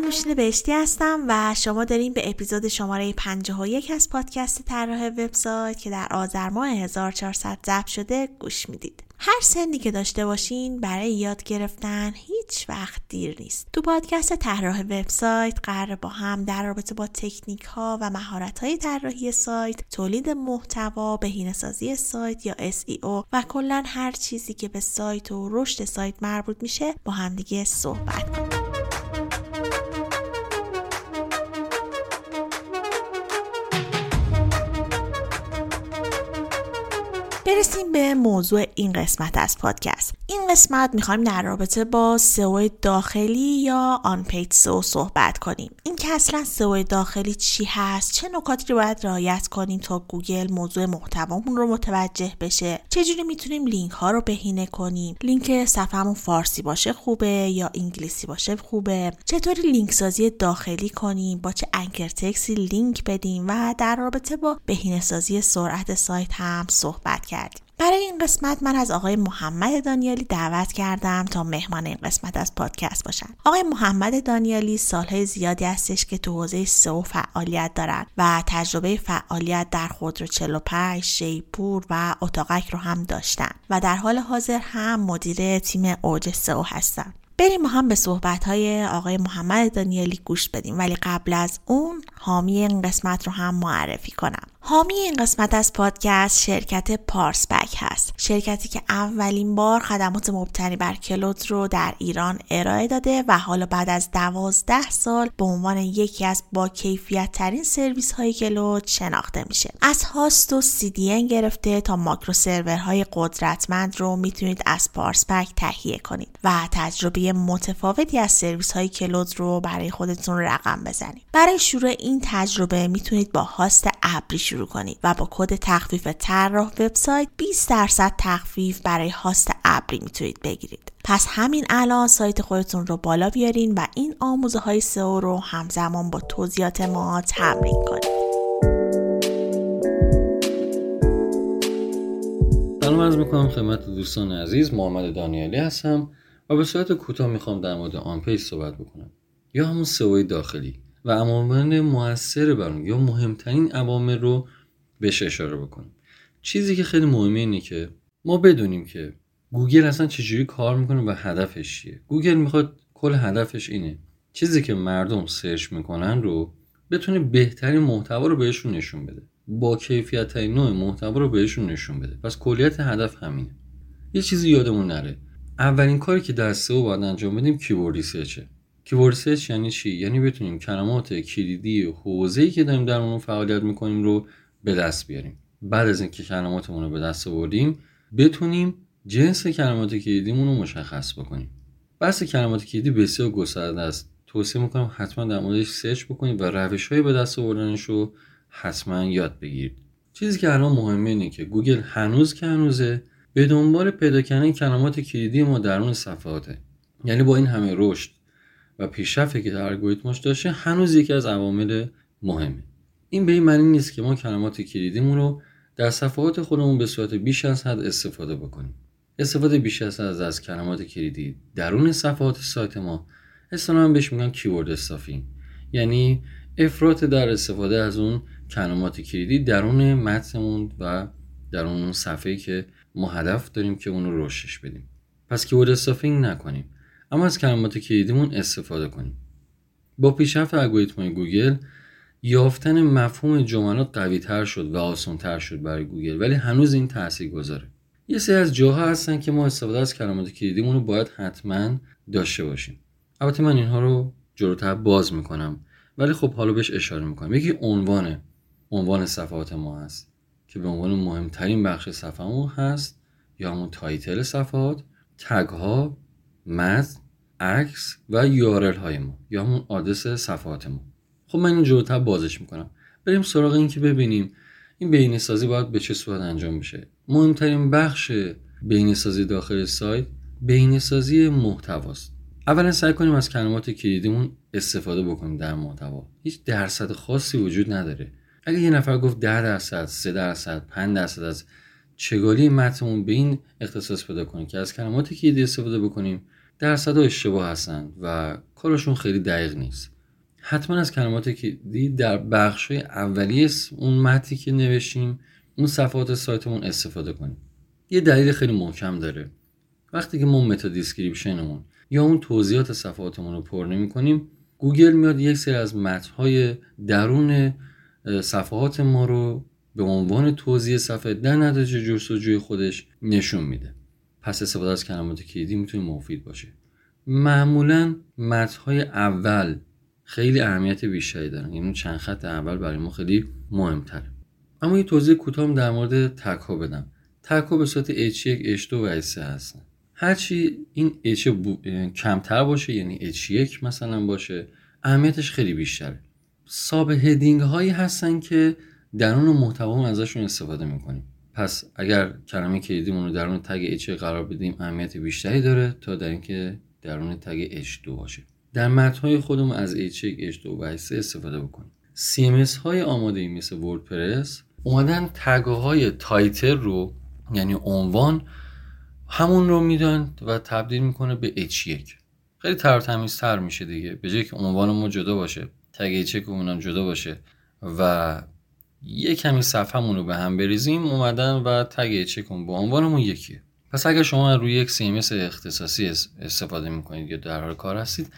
من نوشین بهشتی هستم و شما داریم به اپیزود شماره 51 از پادکست طراح وبسایت که در آذر ماه 1400 ضبط شده گوش می‌دید. هر سنی که داشته باشین برای یاد گرفتن هیچ وقت دیر نیست. تو پادکست طراح وبسایت قرار با هم در رابطه با تکنیک ها و مهارت های طراحی سایت، تولید محتوا، بهینه‌سازی سایت یا SEO و کلا هر چیزی که به سایت و رشد سایت مربوط میشه با همدیگه صحبت کنیم. برسیم به موضوع این قسمت از پادکست. این قسمت می‌خوایم در رابطه با سئو داخلی یا on page SEO صحبت کنیم. این که اصلا سئو داخلی چی هست؟ چه نکاتی رو باید رعایت کنیم تا گوگل موضوع محتوامون رو متوجه بشه؟ چجوری می‌تونیم لینک ها رو بهینه کنیم؟ لینک صفحمون فارسی باشه خوبه یا انگلیسی باشه خوبه؟ چطوری لینک سازی داخلی کنیم؟ با چه anchor text ی لینک بدیم؟ و در رابطه با بهینه سازی سرعت سایت هم صحبت کردیم برای این قسمت من از آقای محمد دانیالی دعوت کردم تا مهمان این قسمت از پادکست باشن. آقای محمد دانیالی سالهای زیادی هستش که تو حوزه سئو فعالیت دارن و تجربه فعالیت در خودرو 45 شیپور و اتاقک رو هم داشتن و در حال حاضر هم مدیر تیم اوج سو هستن. بریم هم به صحبت های آقای محمد دانیالی گوش بدیم ولی قبل از اون حامی این قسمت رو هم معرفی کنم حامی این قسمت از پادکست شرکت پارسبک هست. شرکتی که اولین بار خدمات مبتنی بر کلود رو در ایران ارائه داده و حالا بعد از دوازده سال به عنوان یکی از با کیفیت ترین سرویس های کلود شناخته میشه. از هاست و CDN گرفته تا ماکرو سرورهای قدرتمند رو می‌تونید از پارسبک تهیه کنید و تجربه متفاوتی از سرویس های کلود رو برای خودتون رقم بزنید. برای شروع این تجربه می‌تونید با هاست ابری شروع کنید و با کد تخفیف طراح وبسایت 20 درصد تخفیف برای هاست ابری می‌تونید بگیرید. پس همین الان سایت خودتون رو بالا بیارین و این آموزه های سئو رو همزمان با توضیحات ما تمرین کنید. سلام عرض می‌کنم خدمت دوستان عزیز محمد دانیالی هستم و به صورت کوتاه می‌خوام در مورد on page صحبت بکنم. یا همون سئو داخلی. و عوامل موثر بر یا مهمترین عوامل رو بهش اشاره بکنیم. چیزی که خیلی مهمه اینه که ما بدونیم که گوگل اصلا چجوری کار می‌کنه و هدفش چیه. گوگل می‌خواد کل هدفش اینه. چیزی که مردم سرچ می‌کنن رو بتونه بهترین محتوا رو بهشون نشون بده. با کیفیت نوع محتوا رو بهشون نشون بده. پس کلیت هدف همینه. یه چیزی یادمون نره. اولین کاری که در سئو باید انجام بدیم keyword research ه. keyword research یعنی چی؟ یعنی بتونیم کلمات کلیدی حوزه‌ای که داریم در اون فعالیت می‌کنیم رو به دست بیاریم. بعد از اینکه کلماتمون رو به دست آوردیم بتونیم جنس کلمات کلیدیمون رو مشخص بکنیم. بحث کلمات کلیدی بسیار گسترده است. توصیه می‌کنم حتما در موردش سرچ بکنید و روش های به دست آوردنش رو حتما یاد بگیرید. چیزی که الان مهمه اینه که گوگل هنوز که هنوزه به دنبال پیدا کردن کلمات کلیدی ما درون صفحاته. یعنی با این همه رشد و پیشرفتی که در الگوریتمش داشته هنوز یکی از عوامل مهمه. این به این معنی نیست که ما کلمات کلیدیمون رو در صفحات خودمون به صورت بیش از حد استفاده بکنیم. استفاده بیش از حد از کلمات کلیدی درون صفحات سایت ما اصطلاحا بهش میگن keyword stuffing یعنی افراط در استفاده از اون کلمات کلیدی درون متنمون و درون اون صفحه‌ای که ما هدف داریم که اون رو رشدش بدیم. پس keyword stuffing نکنیم. اما از کلمات کلیدیمون استفاده کنیم. با پیشرفت الگوریتم گوگل یافتن مفهوم جملات قوی تر شد و آسان تر شد برای گوگل ولی هنوز این تاثیر گذاره یه سری از جاها هستن که ما استفاده از کلمات کلیدیمون رو باید حتما داشته باشیم. البته من اینها رو جلوتر باز می‌کنم ولی خب حالا بهش اشاره می‌کنم. یکی عنوانه عنوان صفحات ما هست که به عنوان مهمترین بخش صفحمون هست یا همون تایتل صفحات. تگ ها متن عکس و یارل های ما یا همون آدرس صفحات ما. خب من این جلوتر بازش می‌کنم. بریم سراغ این که ببینیم این بینی سازی باید به چه صورت انجام بشه. مهمترین بخش بینی سازی داخل سایت بینی سازی محتواست. اولا سعی کنیم از کلمات کلیدیمون استفاده بکنیم در محتوا. هیچ درصد خاصی وجود نداره. اگه یه نفر گفت 10 درصد 3 درصد 5 درصد از چگالی متنمون به این اختصاص پیدا کنیم که از کلمات کلیدی استفاده بکنیم درصد اشتباه هستن و کارشون خیلی دقیق نیست. حتما از کلمات کلیدی در بخش اولیه اون متنی که نوشتیم اون صفحات سایتمون استفاده کنیم. یه دلیل خیلی محکم داره. وقتی که ما meta description مون یا اون توضیحات صفحاتمون رو پر نمی کنیم گوگل میاد یک سری از متنهای درون صفحات ما رو به عنوان توضیح صفحه در نتیجه جستجوی خودش نشون میده. پس استفاده از کلمات کلیدی می‌تونه مفید باشه. معمولا متنهای اول خیلی اهمیت بیشتری دارن. یعنی چند خط اول برای ما خیلی مهمتره. اما یه توضیح کوتاه در مورد تک بدم. تک به صورت H1, H2 و H3 هستن. هرچی این H کمتر باشه یعنی H1 مثلا باشه اهمیتش خیلی بیشتره. ساب هدینگ هایی هستن که درون محتوا ازشون استفاده می‌کنیم. پس اگر کلمه کلیدیمون رو درون تگ H قرار بدیم اهمیت بیشتری داره تا در اینکه درون تگ H2 باشه. در متنهای خودمون از H1, H2 و H3 استفاده بکنیم. CMS های آماده ای مثل وردپرس اومدن تگ های تایتل رو یعنی عنوان همون رو میدن و تبدیل می‌کنه به H1 خیلی تر تر میشه دیگه. به جای که عنوان ما جدا باشه تگ H1 اونم جدا باشه و یه کمی صفحمون رو به هم بریزیم اومدن و تگ H1 با عنوانمون یکیه. پس اگر شما روی یک CMS اختصاصی استفاده می‌کنید یا در حال کار هستید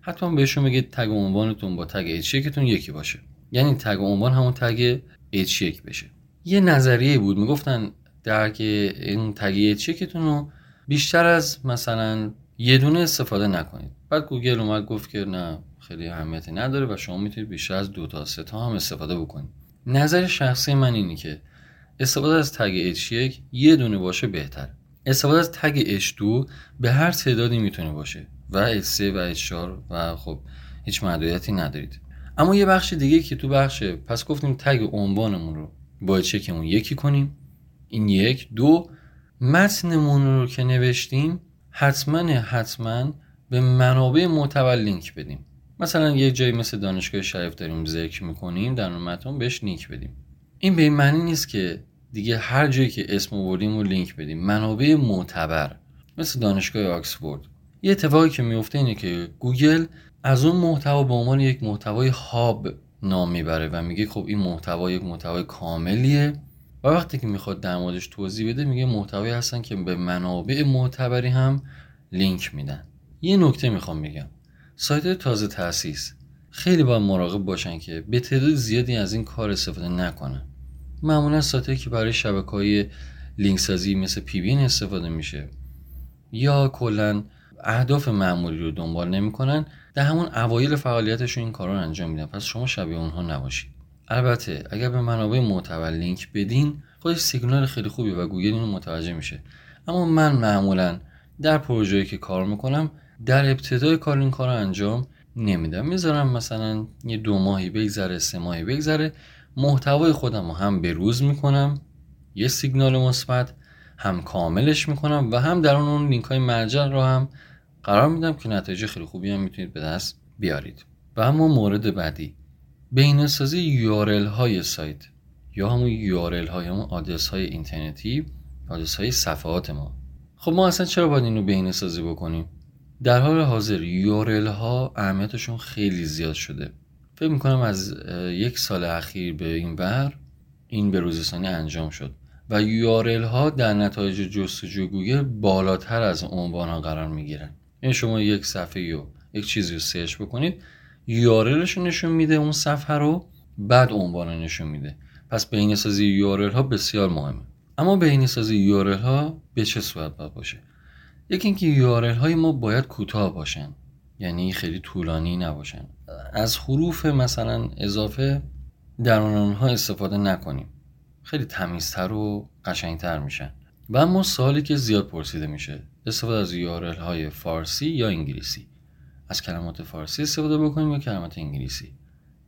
حتما بهشون بگید تگ عنوانتون با تگ H1 یکی باشه. یعنی تگ عنوان همون تگ H1 بشه. یه نظریه بود می‌گفتن درک این تگ H1 رو بیشتر از مثلا یه دونه استفاده نکنید. بعد گوگل اومد گفت که نه خیلی اهمیتی نداره و شما می‌تونید بیشتر از دو تا سه تا هم استفاده بکنید. نظر شخصی من اینه که استفاده از تگ H1 یه دونه باشه بهتر. استفاده از تگ H2 به هر تعدادی می‌تونه باشه و H3 و H4 و خب هیچ محدودیتی ندارید. اما یه بخش دیگه که تو بخش پس گفتیم تگ عنوانمون رو با چکمون یکی کنیم. این یک. دو متنمون رو که نوشتیم حتما حتما به منابع معتبر لینک بدیم. مثلا یه جایی مثل دانشگاه شریف داریم ذکر می‌کنیم در اون متن بهش لینک بدیم. این به این معنی نیست که دیگه هر جایی که اسم آوردیم و لینک بدیم. منابع معتبر مثل دانشگاه آکسفورد. یه اتفاقی که میفته اینه که گوگل از اون محتوا به عنوان یک محتوای hub نام می‌بره و میگه خب این محتوا یک محتوای کاملیه. و وقتی که می‌خواد در موردش توضیح بده میگه محتوایی هستن که به منابع معتبری هم لینک میدن. یه نکته می‌خوام بگم. سایت تازه تاسیس خیلی باید مراقب باشن که به تعداد زیادی از این کار استفاده نکنن. معمولا سایتی که برای شبکه های لینک سازی مثل PBN استفاده میشه یا کلا اهداف معمولی رو دنبال نمی‌کنن در همون اوایل فعالیتشون این کارا رو انجام میدن. پس شما شبیه اونها نباشید. البته اگر به منابع معتبر لینک بدین خودش سیگنال خیلی خوبی و گوگل اینو متوجه میشه. اما من معمولا در پروژه‌ای که کار می‌کنم در ابتدای کار این کار انجام نمیدم. می‌ذارم مثلا یه دو ماهی بگذره سه ماهی بگذره. محتوای خودم رو هم به روز می‌کنم. یه سیگنال مثبت هم کاملش می‌کنم و هم در اون لینک های مرجع رو هم قرار میدم که نتایج خیلی خوبی هم می‌تونید به دست بیارید. و اما مورد بعدی. بینسازی یارل های سایت یا همون یارل های همون آدرس های اینترنتی آدرس های صفحات ما. خب ما اصلا چرا باید اینو بهینه سازی بکنیم؟ در حال حاضر URL ها اهمیتشون خیلی زیاد شده. فکر می‌کنم از یک سال اخیر به این ور این به روزرسانی انجام شد و URL ها در نتایج جستجو گوگل بالاتر از عنوان ها قرار می‌گیرن. این یعنی شما یک صفحه یا یک چیزی رو سرچ بکنید URL ش نشون میده اون صفحه رو بعد عنوان نشون میده. پس بینسازی یورل ها بسیار مهمه. اما بینسازی یورل ها به چه صورت باید باشه؟ یکی اینکه یورل های ما باید کوتاه باشن. یعنی خیلی طولانی نباشن. از حروف مثلا اضافه در آنها استفاده نکنیم. خیلی تمیزتر و قشنگتر میشن و اما سوالی که زیاد پرسیده میشه استفاده از یورل های فارسی یا انگلیسی؟ از کلمات فارسی استفاده بکنیم یا کلمات انگلیسی؟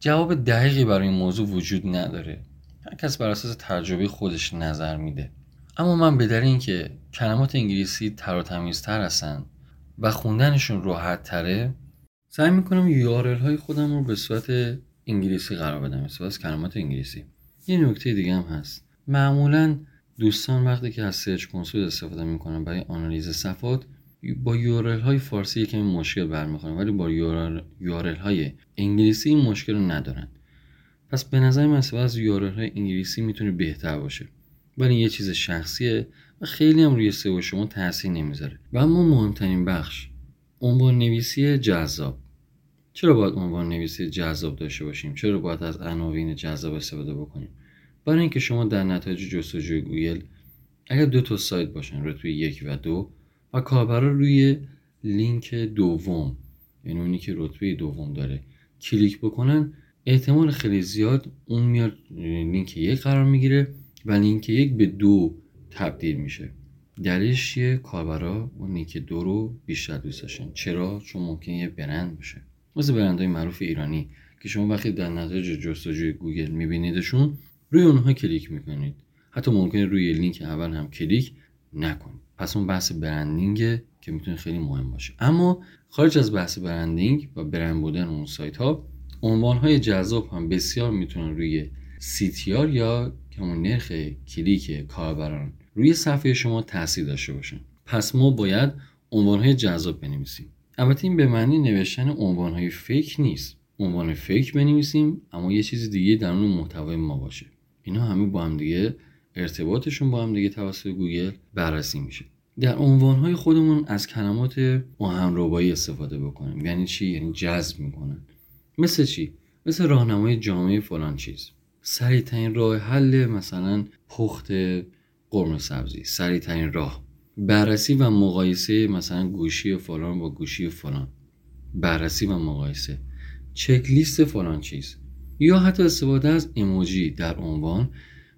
جواب دقیقی برای این موضوع وجود نداره. هر کس بر اساس تجربه خودش نظر میده. اما من به دلیل اینکه کلمات انگلیسی تر و تمیزتر هستن و خوندنشون راحت تره سعی می‌کنم یارل های خودم رو به صورت انگلیسی قرار بدم استفاده از کلمات انگلیسی. یه نکته دیگه هم هست. معمولا دوستان وقتی که از سرچ کنسول استفاده می‌کنن برای آنالیز صفات با یورل های فارسی یکم مشکل برمیخورن ولی با یورل های انگلیسی این مشکل رو ندارن. پس به نظر من از URL های انگلیسی می‌تونه بهتر باشه. ولی یه چیز شخصیه و خیلی هم روی سئو شما تاثیر نمی‌ذاره. و اما مهمترین بخش عنوان نویسی جذاب. چرا باید عنوان نویسی جذاب داشته باشیم؟ چرا باید از عناوین جذاب استفاده بکنیم؟ برای اینکه شما در نتایج جستجوی گوگل اگر دو تا سایت باشن رتبه یک و دو و کاربرا روی لینک دوم یعنی اونی که رتبه دوم داره کلیک بکنن احتمال خیلی زیاد اون میاد لینک یک قرار می‌گیره. و لینک یک به دو تبدیل میشه. دلیلش چیه؟ کاربرا اون لینک دو رو بیشتر دوست داشتن. چرا؟ چون ممکن یه برند باشه. مثل برندهای معروف ایرانی که شما وقتی در نتایج جستجوی گوگل میبینیدشون روی اونها کلیک می‌کنید. حتی ممکنه روی لینک اول هم کلیک نکنید. پس اون بحث branding که می‌تونه خیلی مهم باشه. اما خارج از بحث برندینگ و برند بودن اون سایت ها عنوان های جذاب هم بسیار می‌تونن روی CTR یا همون نرخ کلیک کاربران روی صفحه شما تاثیر داشته باشن پس ما باید عنوان های جذاب بنویسیم. البته این به معنی نوشتن عنوان های فیک نیست. عنوان فیک بنویسیم اما یه چیز دیگه در اون محتوای ما باشه. اینا همه با هم دیگه ارتباطشون با هم دیگه توسط گوگل بررسی میشه. در عنوانهای خودمون از کلمات آهنربایی استفاده بکنیم. یعنی چی؟ یعنی جذب می‌کنن. مثل چی؟ مثل راهنمای جامعه فلان چیز. سریعترین راه حل مثلا پخت قرمه سبزی سریعترین راه. بررسی و مقایسه مثلا گوشی فلان با گوشی فلان. بررسی و مقایسه. چک لیست فلان چیز. یا حتی استفاده از ایموجی در عنوان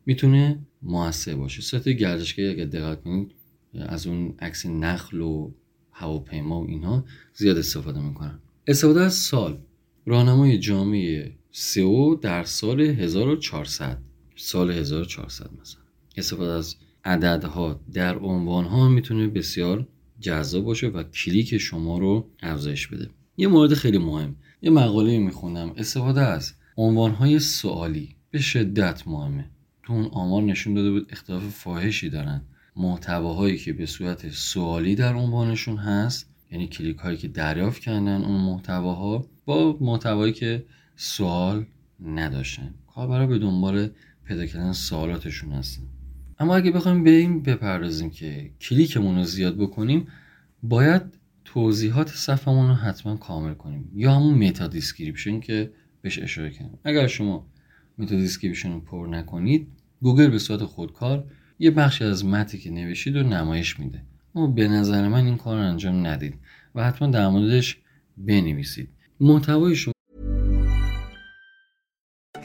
می‌تونه موثر باشه. سطح گردشگری اگر دقت کنید از اون عکس نخل و هواپیما و اینها زیاد استفاده می‌کنن. استفاده از سال. راهنمای جامعه سئو در سال 1400 سال 1400 مثلا. استفاده از عددها در عنوان ها می‌تونه بسیار جذاب باشه و کلیک شما رو افزایش بده. یه مورد خیلی مهم. یه مقاله می‌خونم. استفاده از عنوان های سوالی. به شدت مهمه. تو اون آمار نشون داده بود اختلاف فاحشی دارن. محتواهایی که به صورت سوالی در عنوانشون هست یعنی کلیک هایی که دریافت کردن اون محتواها با محتوایی که سوال نداشتن. کاربرا به دنبال پیدا کردن سوالاتشون هستن. اما اگه بخوایم به این بپردازیم که کلیکمون رو زیاد بکنیم باید توضیحات صفحمون رو حتما کامل کنیم. یا همون meta description که بهش اشاره کردم. اگر شما meta description رو پر نکنید گوگل به صورت خودکار یه بخشی از متنی که نوشتید رو نمایش میده. اما به نظر من این کار رو انجام ندید و حتما در موردش بنویسید. محتوای شما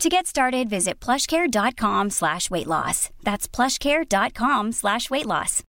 To get started, visit plushcare.com slash weight loss. That's plushcare.com slash weight loss.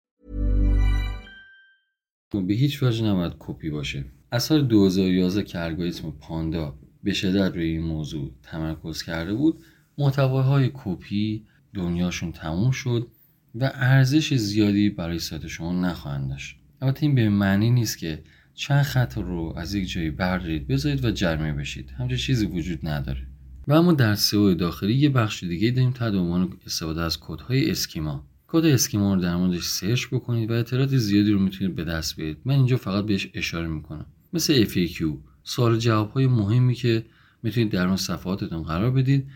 به هیچ وجه نباید کپی باشه از سال 2011 که الگوریتم پاندا به شدت روی این موضوع تمرکز کرده بود محتواهای کپی دنیاشون تموم شد و ارزش زیادی برای سایت شما نخواهند داشت البته این به معنی نیست که چند خط رو از یک جایی بردارید بذارید و جرمه بشید همچین چیزی وجود نداره و اما در سئو داخلی یه بخش دیگه داریم تحت عنوان استفاده از کدهای schema. کد schema رو در موردش search بکنید و اطلاعات زیادی رو می‌تونید به دست بیارید. من اینجا فقط بهش اشاره می‌کنم. مثل FAQ سوال جواب های مهمی که می‌تونید در اون صفحاتتون قرار بدید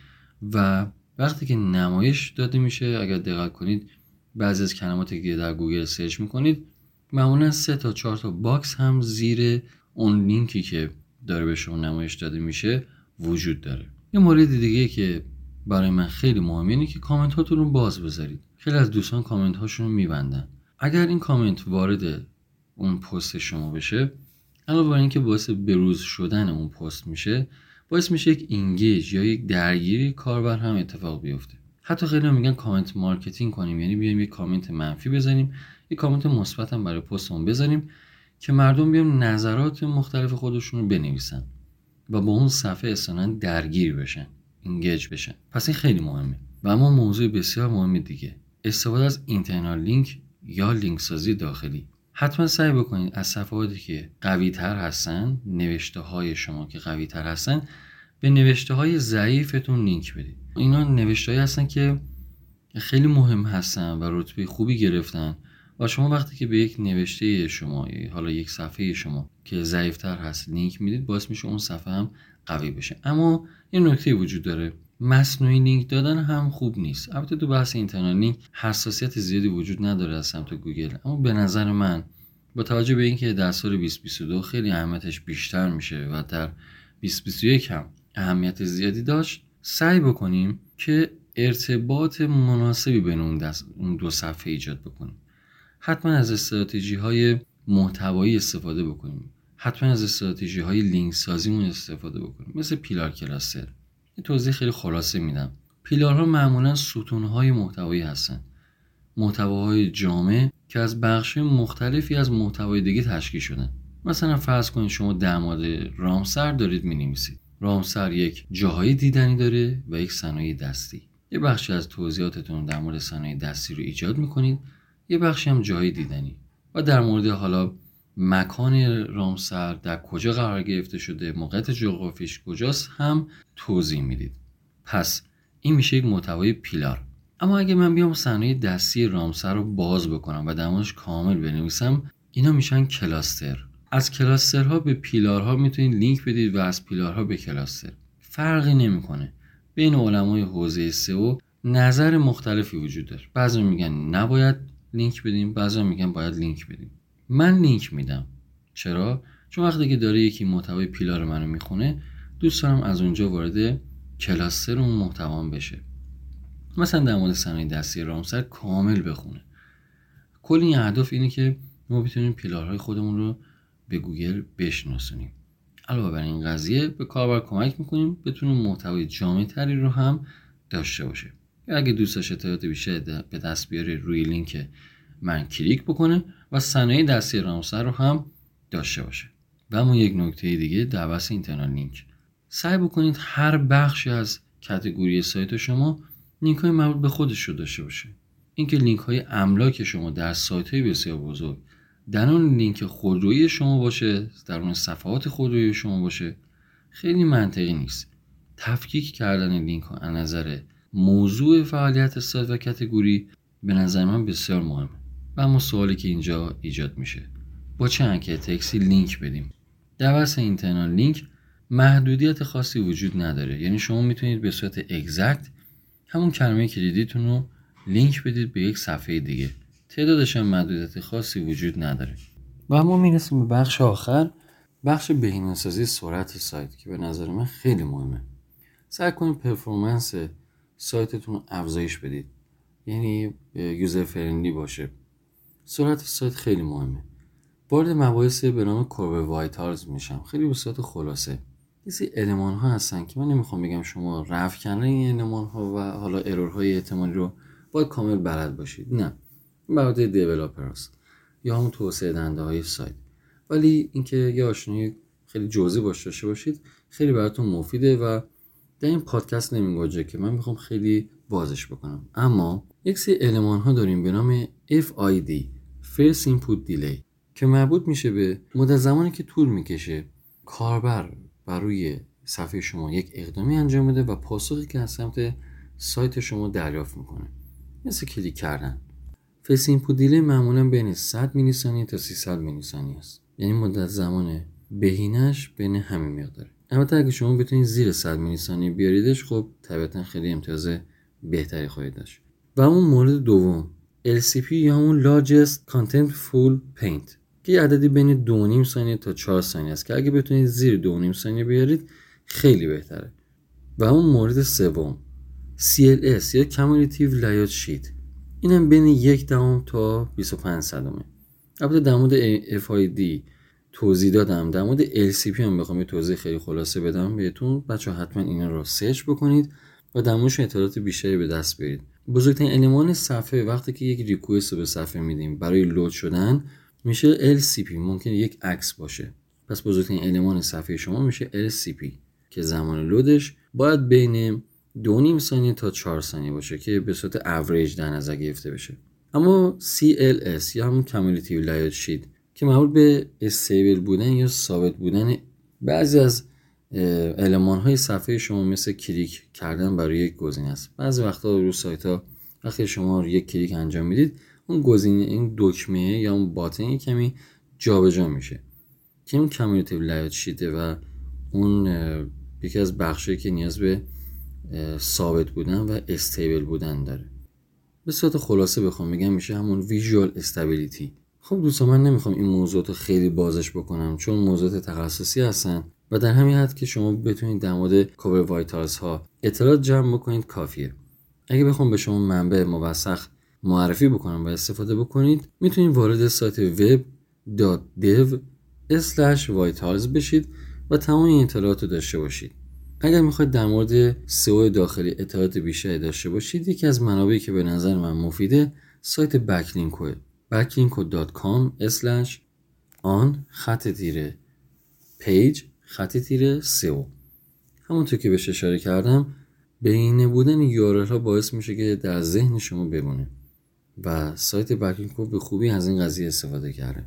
و وقتی که نمایش داده میشه اگر دقت کنید بعضی از کلماتی که در گوگل search می‌کنید معمولا سه تا چهار تا box هم زیر اون لینکی که داره به شما نمایش داده میشه وجود داره. یه مورد دیگه که برای من خیلی مهمه اینه که کامنت هاتون رو باز بذارید. خیلی از دوستان کامنت هاشون رو میبندن. اگر این کامنت وارد اون پست شما بشه علاوه بر اینکه باعث بروز شدن اون پست میشه باعث میشه یک engage یا یک درگیری کاربر هم اتفاق بیفته. حتی خیلی میگن comment marketing کنیم یعنی بیایم یک کامنت منفی بزنیم یک کامنت مثبت هم برای پستمون بزنیم که مردم بیان نظرات مختلف خودشون رو بنویسن. و با اون صفحه اصلا درگیر بشن engage بشن. پس این خیلی مهمه. و اما موضوع بسیار مهم دیگه. استفاده از internal link یا لینک سازی داخلی. حتما سعی بکنید از صفحاتی که قوی تر هستن نوشته های شما که قوی تر هستن به نوشته های ضعیفتون لینک بدید. اینا نوشته هستن که خیلی مهم هستن و رتبه خوبی گرفتن. و شما وقتی که به یک نوشته شما حالا یک صفحه شما که ضعیفتر هست لینک می‌دید باعث میشه اون صفحه هم قوی بشه. اما این نکته وجود داره مصنوعی لینک دادن هم خوب نیست. البته تو بحث internal link حساسیت زیادی وجود نداره از سمت گوگل. اما به نظر من با توجه به اینکه در سال 2022 خیلی اهمیتش بیشتر میشه و در 2021 هم اهمیت زیادی داشت سعی بکنیم که ارتباط مناسبی بین اون دو صفحه ایجاد بکنیم. حتما از استراتژی های محتوایی استفاده بکنیم. حتما از استراتژی های لینک سازیمون استفاده بکنیم. مثل پیلار کلاستر یه توضیح خیلی خلاصه میدم. پیلارها معمولا ستونهای محتوایی هستن. محتواهای جامع که از بخش مختلفی از محتوای دیگه تشکیل شدن. مثلا فرض کنید شما در مورد رامسر دارید می‌نویسید. رامسر یک جاهای دیدنی داره و یک صنایع دستی. یه بخشی از توضیحاتتون در مورد صنایع دستی رو ایجاد می‌کنید. یه بخشی هم جایی دیدنی. و در مورد حالا مکان رامسر در کجا قرار گرفته شده موقعیت جغرافیش کجاست هم توضیح می‌دید. پس این میشه یک محتوای پیلار. اما اگه من بیام صحنه دستی رامسر رو باز بکنم و دماش کامل بنویسم اینا میشن cluster. از cluster ها به pillar ها می‌تونید لینک بدید و از pillar ها به cluster. فرقی نمی‌کنه. بین علمای حوزه سئو نظر مختلفی وجود داره. بعضی میگن نباید لینک بدیم بعضی میگن باید لینک بدیم. من لینک میدم. چرا؟ چون وقتی که داره یکی محتوای pillar منو می‌خونه دوست دارم از اونجا وارد cluster اون محتوام بشه. مثلا در مورد صنایع دستی رامسر کامل بخونه. کل این اهداف اینه که ما بتونیم pillar های خودمون رو به گوگل بشناسونیم. علاوه بر این قضیه به کاربر کمک می‌کنیم بتونه محتوای جامع تری رو هم داشته باشه. اگه دوست داشته اطلاعات بیشتر به دست بیاره روی لینک من کلیک بکنه و صنایع دستی رامسر رو هم داشته باشه. و اما یک نکته دیگه بحث internal link. سعی بکنید هر بخشی از category سایت شما لینک های مربوط به خودش رو داشته باشه. اینکه لینک های املاک شما در سایت های بسیار بزرگ در اون لینک خودرویی شما باشه در اون صفحات خودرویی شما باشه خیلی منطقی نیست. تفکیک کردن لینک از نظر موضوع فعالیت سایت و category به نظر من بسیار مهمه. و اما سوالی که اینجا ایجاد میشه. با چه انکه تکسی لینک بدیم؟ در واسه internal link محدودیت خاصی وجود نداره. یعنی شما می‌تونید به صورت exact همون کلمه کلیدیتون رو لینک بدید به یک صفحه دیگه. تعدادش هم محدودیت خاصی وجود نداره. و اما می‌رسیم به بخش آخر. بخش بهینه‌سازی سرعت سایت که به نظر من خیلی مهمه. سعی کنید performance سایتتون افزایش بدید. یعنی user friendly باشه. سرعت سایت خیلی مهمه. وارد مباحث به نام Core Web Vitals میشم. خیلی به صورت خلاصه. یک سری المان ها هستن که من نمی‌خوام بگم شما رفع کردن این المان ها و حالا error های احتمالی رو باید کامل بلد باشید. نه. برای developer هست یا همون توسعه دهنده های سایت. ولی اینکه یه آشنایی خیلی جزئی باهاش داشته باشید خیلی براتون مفیده و در این پادکست نمی‌گنجه که من می‌خوام خیلی بازش بکنم. اما یک سری المان ها داریم به نام FID First Input Delay که مربوط میشه به مدت زمانی که طول می‌کشه کاربر بر روی صفحه شما یک اقدامی انجام بده و پاسخی که از سمت سایت شما دریافت می‌کنه. مثل کلیک کردن. First Input Delay معمولا بین 100 میلی ثانیه تا 300 میلی ثانیه است. یعنی مدت زمان بهینش بین همین مقداره. البته اگه شما بتونید زیر 100 میلی ثانیه بیاریدش خب طبیعتا خیلی امتیاز بهتری خواهید داشت. و همون مورد دوم LCP یا همون Largest Contentful Paint. که عددی بین 2.5 ثانیه تا 4 ثانیه است که اگه بتونید زیر 2.5 ثانیه بیارید خیلی بهتره. و همون مورد سوم CLS یا Cumulative Layout Sheet. اینم بین یک دهم تا 25 صدمه. البته در مورد FID توضیح دادم. در مورد LCP هم بخوام یه توضیح خیلی خلاصه بدم بهتون. بچه حتما اینا رو سرچ بکنید و در موردش اطلاعات بیشتری به دست بیارید. بزرگترین المان صفحه وقتی که یک ریکوست رو به صفحه میدیم برای لود شدن میشه LCP ممکن یک عکس باشه. پس بزرگترین المان صفحه شما میشه LCP که زمان لودش باید بین دو نیم ثانیه تا چهار ثانیه باشه که به صورت اوریج در نظر گرفته بشه. اما CLS یا همون Cumulative Layout Sheet که مربوط به استیبل بودن یا ثابت بودن بعضی از المان های صفحه شما مثل کلیک کردن برای یک گزینه است. بعضی وقتا رو سایت ها وقتی شما یک کلیک انجام می‌دید اون گزینه این دکمه یا اون button کمی جابجا جا میشه. که اون Cumulative Layout Shift ه و اون یکی از بخشی که نیاز به ثابت بودن و stable بودن داره. به صورت خلاصه بخوام بگم میشه همون visual stability خب دوستان من نمی‌خوام این موضوعات رو خیلی بازش بکنم چون موضوعات تخصصی هستن و در همین حد که شما بتونید در مورد Core Web Vitals ها اطلاعات جمع بکنید کافیه. اگه بخوام به شما منبع موثق معرفی بکنم و استفاده بکنید می‌تونید وارد سایت web.dev vitals بشید و تمام این اطلاعات رو داشته باشید. اگر می‌خواید در مورد سئو داخلی اطلاعات بیشتری داشته باشید یکی از منابعی که به نظر من مفیده سایت Backlinko ه backlinko.com on خط تیره page خط تیره SEO. همونطور که بهش اشاره کردم بهینه بودن URL ها باعث میشه که در ذهن شما بمونه و سایت Backlinko به خوبی از این قضیه استفاده کرده.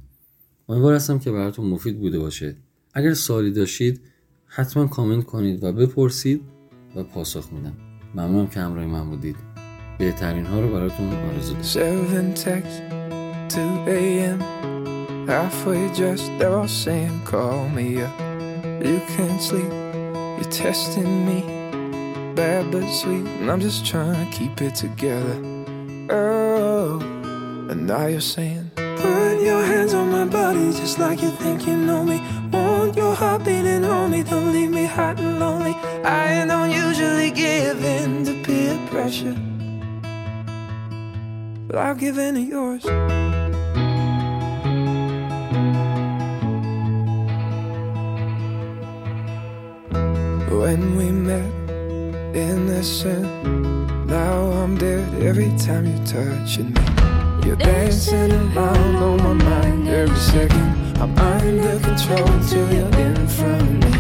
امیدوار هستم که براتون مفید بوده باشه. اگر سوالی داشتید حتما کامنت کنید و بپرسید و پاسخ میدم. ممنونم که همراه من بودید. بهترین ها رو براتون آرزو دارم. Bad but sweet, and I'm just trying to keep it together. Oh, and now you're saying, Put your hands on my body just like you think you know me. Want your heart beating on me, don't leave me hot and lonely. I don't usually give in to peer pressure, but I'll give in to yours. When we met innocent. Now I'm dead every time you're touching me. You're dancing around on my mind every second. I'm under control till you're in front of me.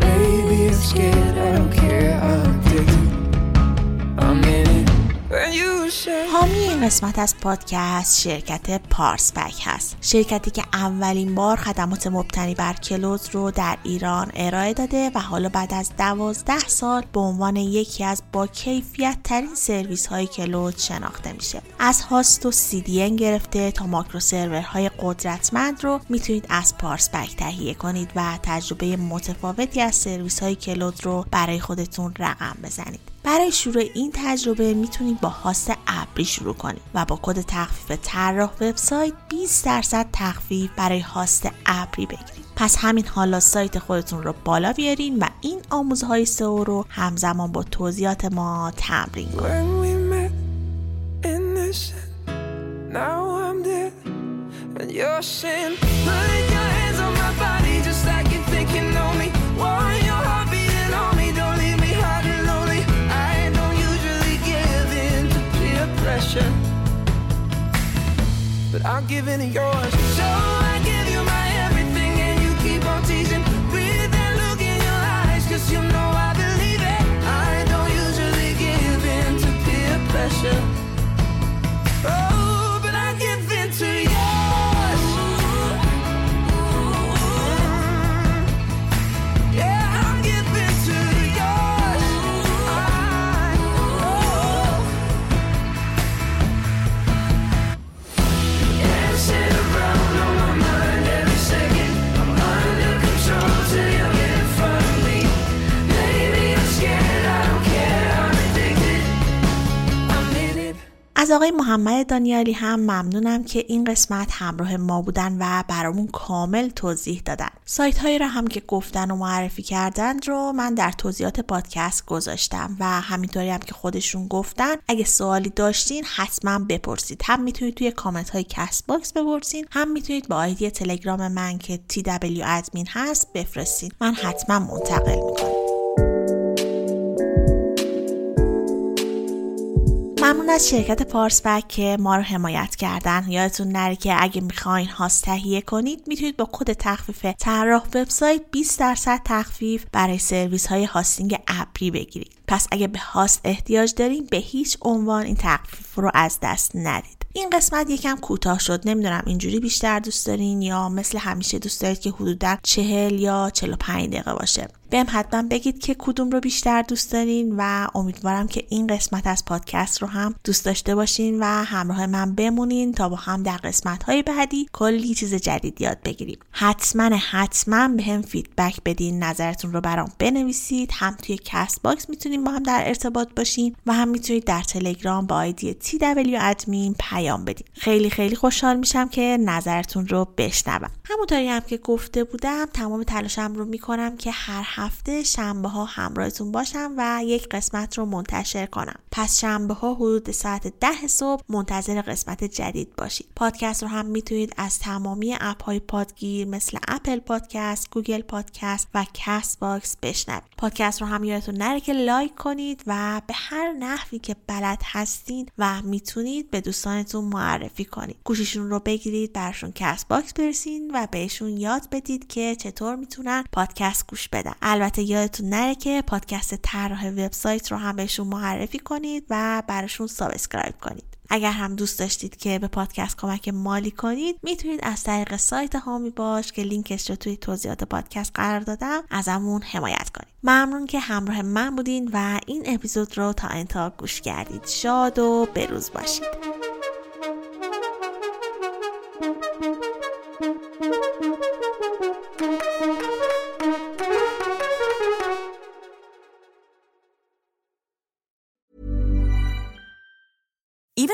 Baby, I'm scared, I don't care, I'm addicted. I'm in. حامی این قسمت از پادکست شرکت پارس پک هست. شرکتی که اولین بار خدمات مبتنی بر cloud رو در ایران ارائه داده و حالا بعد از دوازده سال به عنوان یکی از با کیفیت ترین سرویس های cloud شناخته میشه. از هاست و CDN گرفته تا ماکرو سرورهای قدرتمند رو می‌تونید از پارس پک تهیه کنید و تجربه متفاوتی از سرویس های cloud رو برای خودتون رقم بزنید. برای شروع این تجربه می‌تونید با هاست ابری شروع کنید و با کد تخفیف طراح وبسایت 20 درصد تخفیف برای هاست ابری بگیرید. پس همین حالا سایت خودتون رو بالا بیارین و این آموزهای سئو رو همزمان با توضیحات ما تمرین کنید. But I'll give in to yours. So آقای محمد دانیالی هم ممنونم که این قسمت همراه ما بودن و برامون کامل توضیح دادن. سایت هایی را هم که گفتن و معرفی کردن رو من در توضیحات پادکست گذاشتم و همینطوری هم که خودشون گفتن اگه سوالی داشتین حتما بپرسید. هم می‌تونید توی کامنت های Castbox بپرسین هم می‌تونید با آیدی تلگرام من که TW admin هست بفرستین. من حتما منتقل می‌کنم. ممنون از شرکت پارس پک که ما رو حمایت کردن. یادتون نره که اگه می‌خواین هاست تهیه کنید می‌تونید با کد تخفیف طراح وبسایت 20 درصد تخفیف برای سرویس های hosting ابری بگیرید. پس اگه به هاست احتیاج دارین به هیچ عنوان این تخفیف رو از دست ندید. این قسمت یکم کوتاه شد. نمی‌دونم اینجوری بیشتر دوست دارین یا مثل همیشه دوست دارید که حدودا چهل یا 45 دقیقه باشه. بهم حتما بگید که کدوم رو بیشتر دوست دارین و امیدوارم که این قسمت از پادکست رو هم دوست داشته باشین و همراه من بمونین تا با هم در قسمت های بعدی کلی چیز جدید یاد بگیریم. حتما حتما بهم feedback بدین نظرتون رو برام بنویسید. هم توی Castbox می‌تونیم با هم در ارتباط باشین و هم می‌تونید در تلگرام با آیدی TW admin پیام بدین. خیلی خیلی خوشحال میشم که نظرتون رو بشنوم. همونطوری هم که گفته بودم تمام تلاشم رو می‌کنم که هر هفته شنبه ها همراهتون باشم و یک قسمت رو منتشر کنم. پس شنبه ها حدود ساعت ده صبح منتظر قسمت جدید باشید. پادکست رو هم می‌تونید از تمامی اپ های پادگیر مثل Apple Podcast Google Podcast و Castbox بشنوید. پادکست رو هم یادتون نره که لایک کنید و به هر نحوی که بلد هستین و می‌تونید به دوستانتون معرفی کنید. گوشیشون رو بگیرید براشون Castbox بریزین و بهشون یاد بدید که چطور می‌تونن پادکست گوش بدن. البته یادتون نره که پادکست طراح وبسایت رو هم بهشون معرفی کنید و براشون subscribe کنید. اگر هم دوست داشتید که به پادکست کمک مالی کنید می‌تونید از طریق سایت حامی باش که لینکش رو توی توضیحات پادکست قرار دادم ازمون حمایت کنید. ممنون که همراه من بودین و این اپیزود رو تا انتها گوش کردید. شاد و بروز باشید.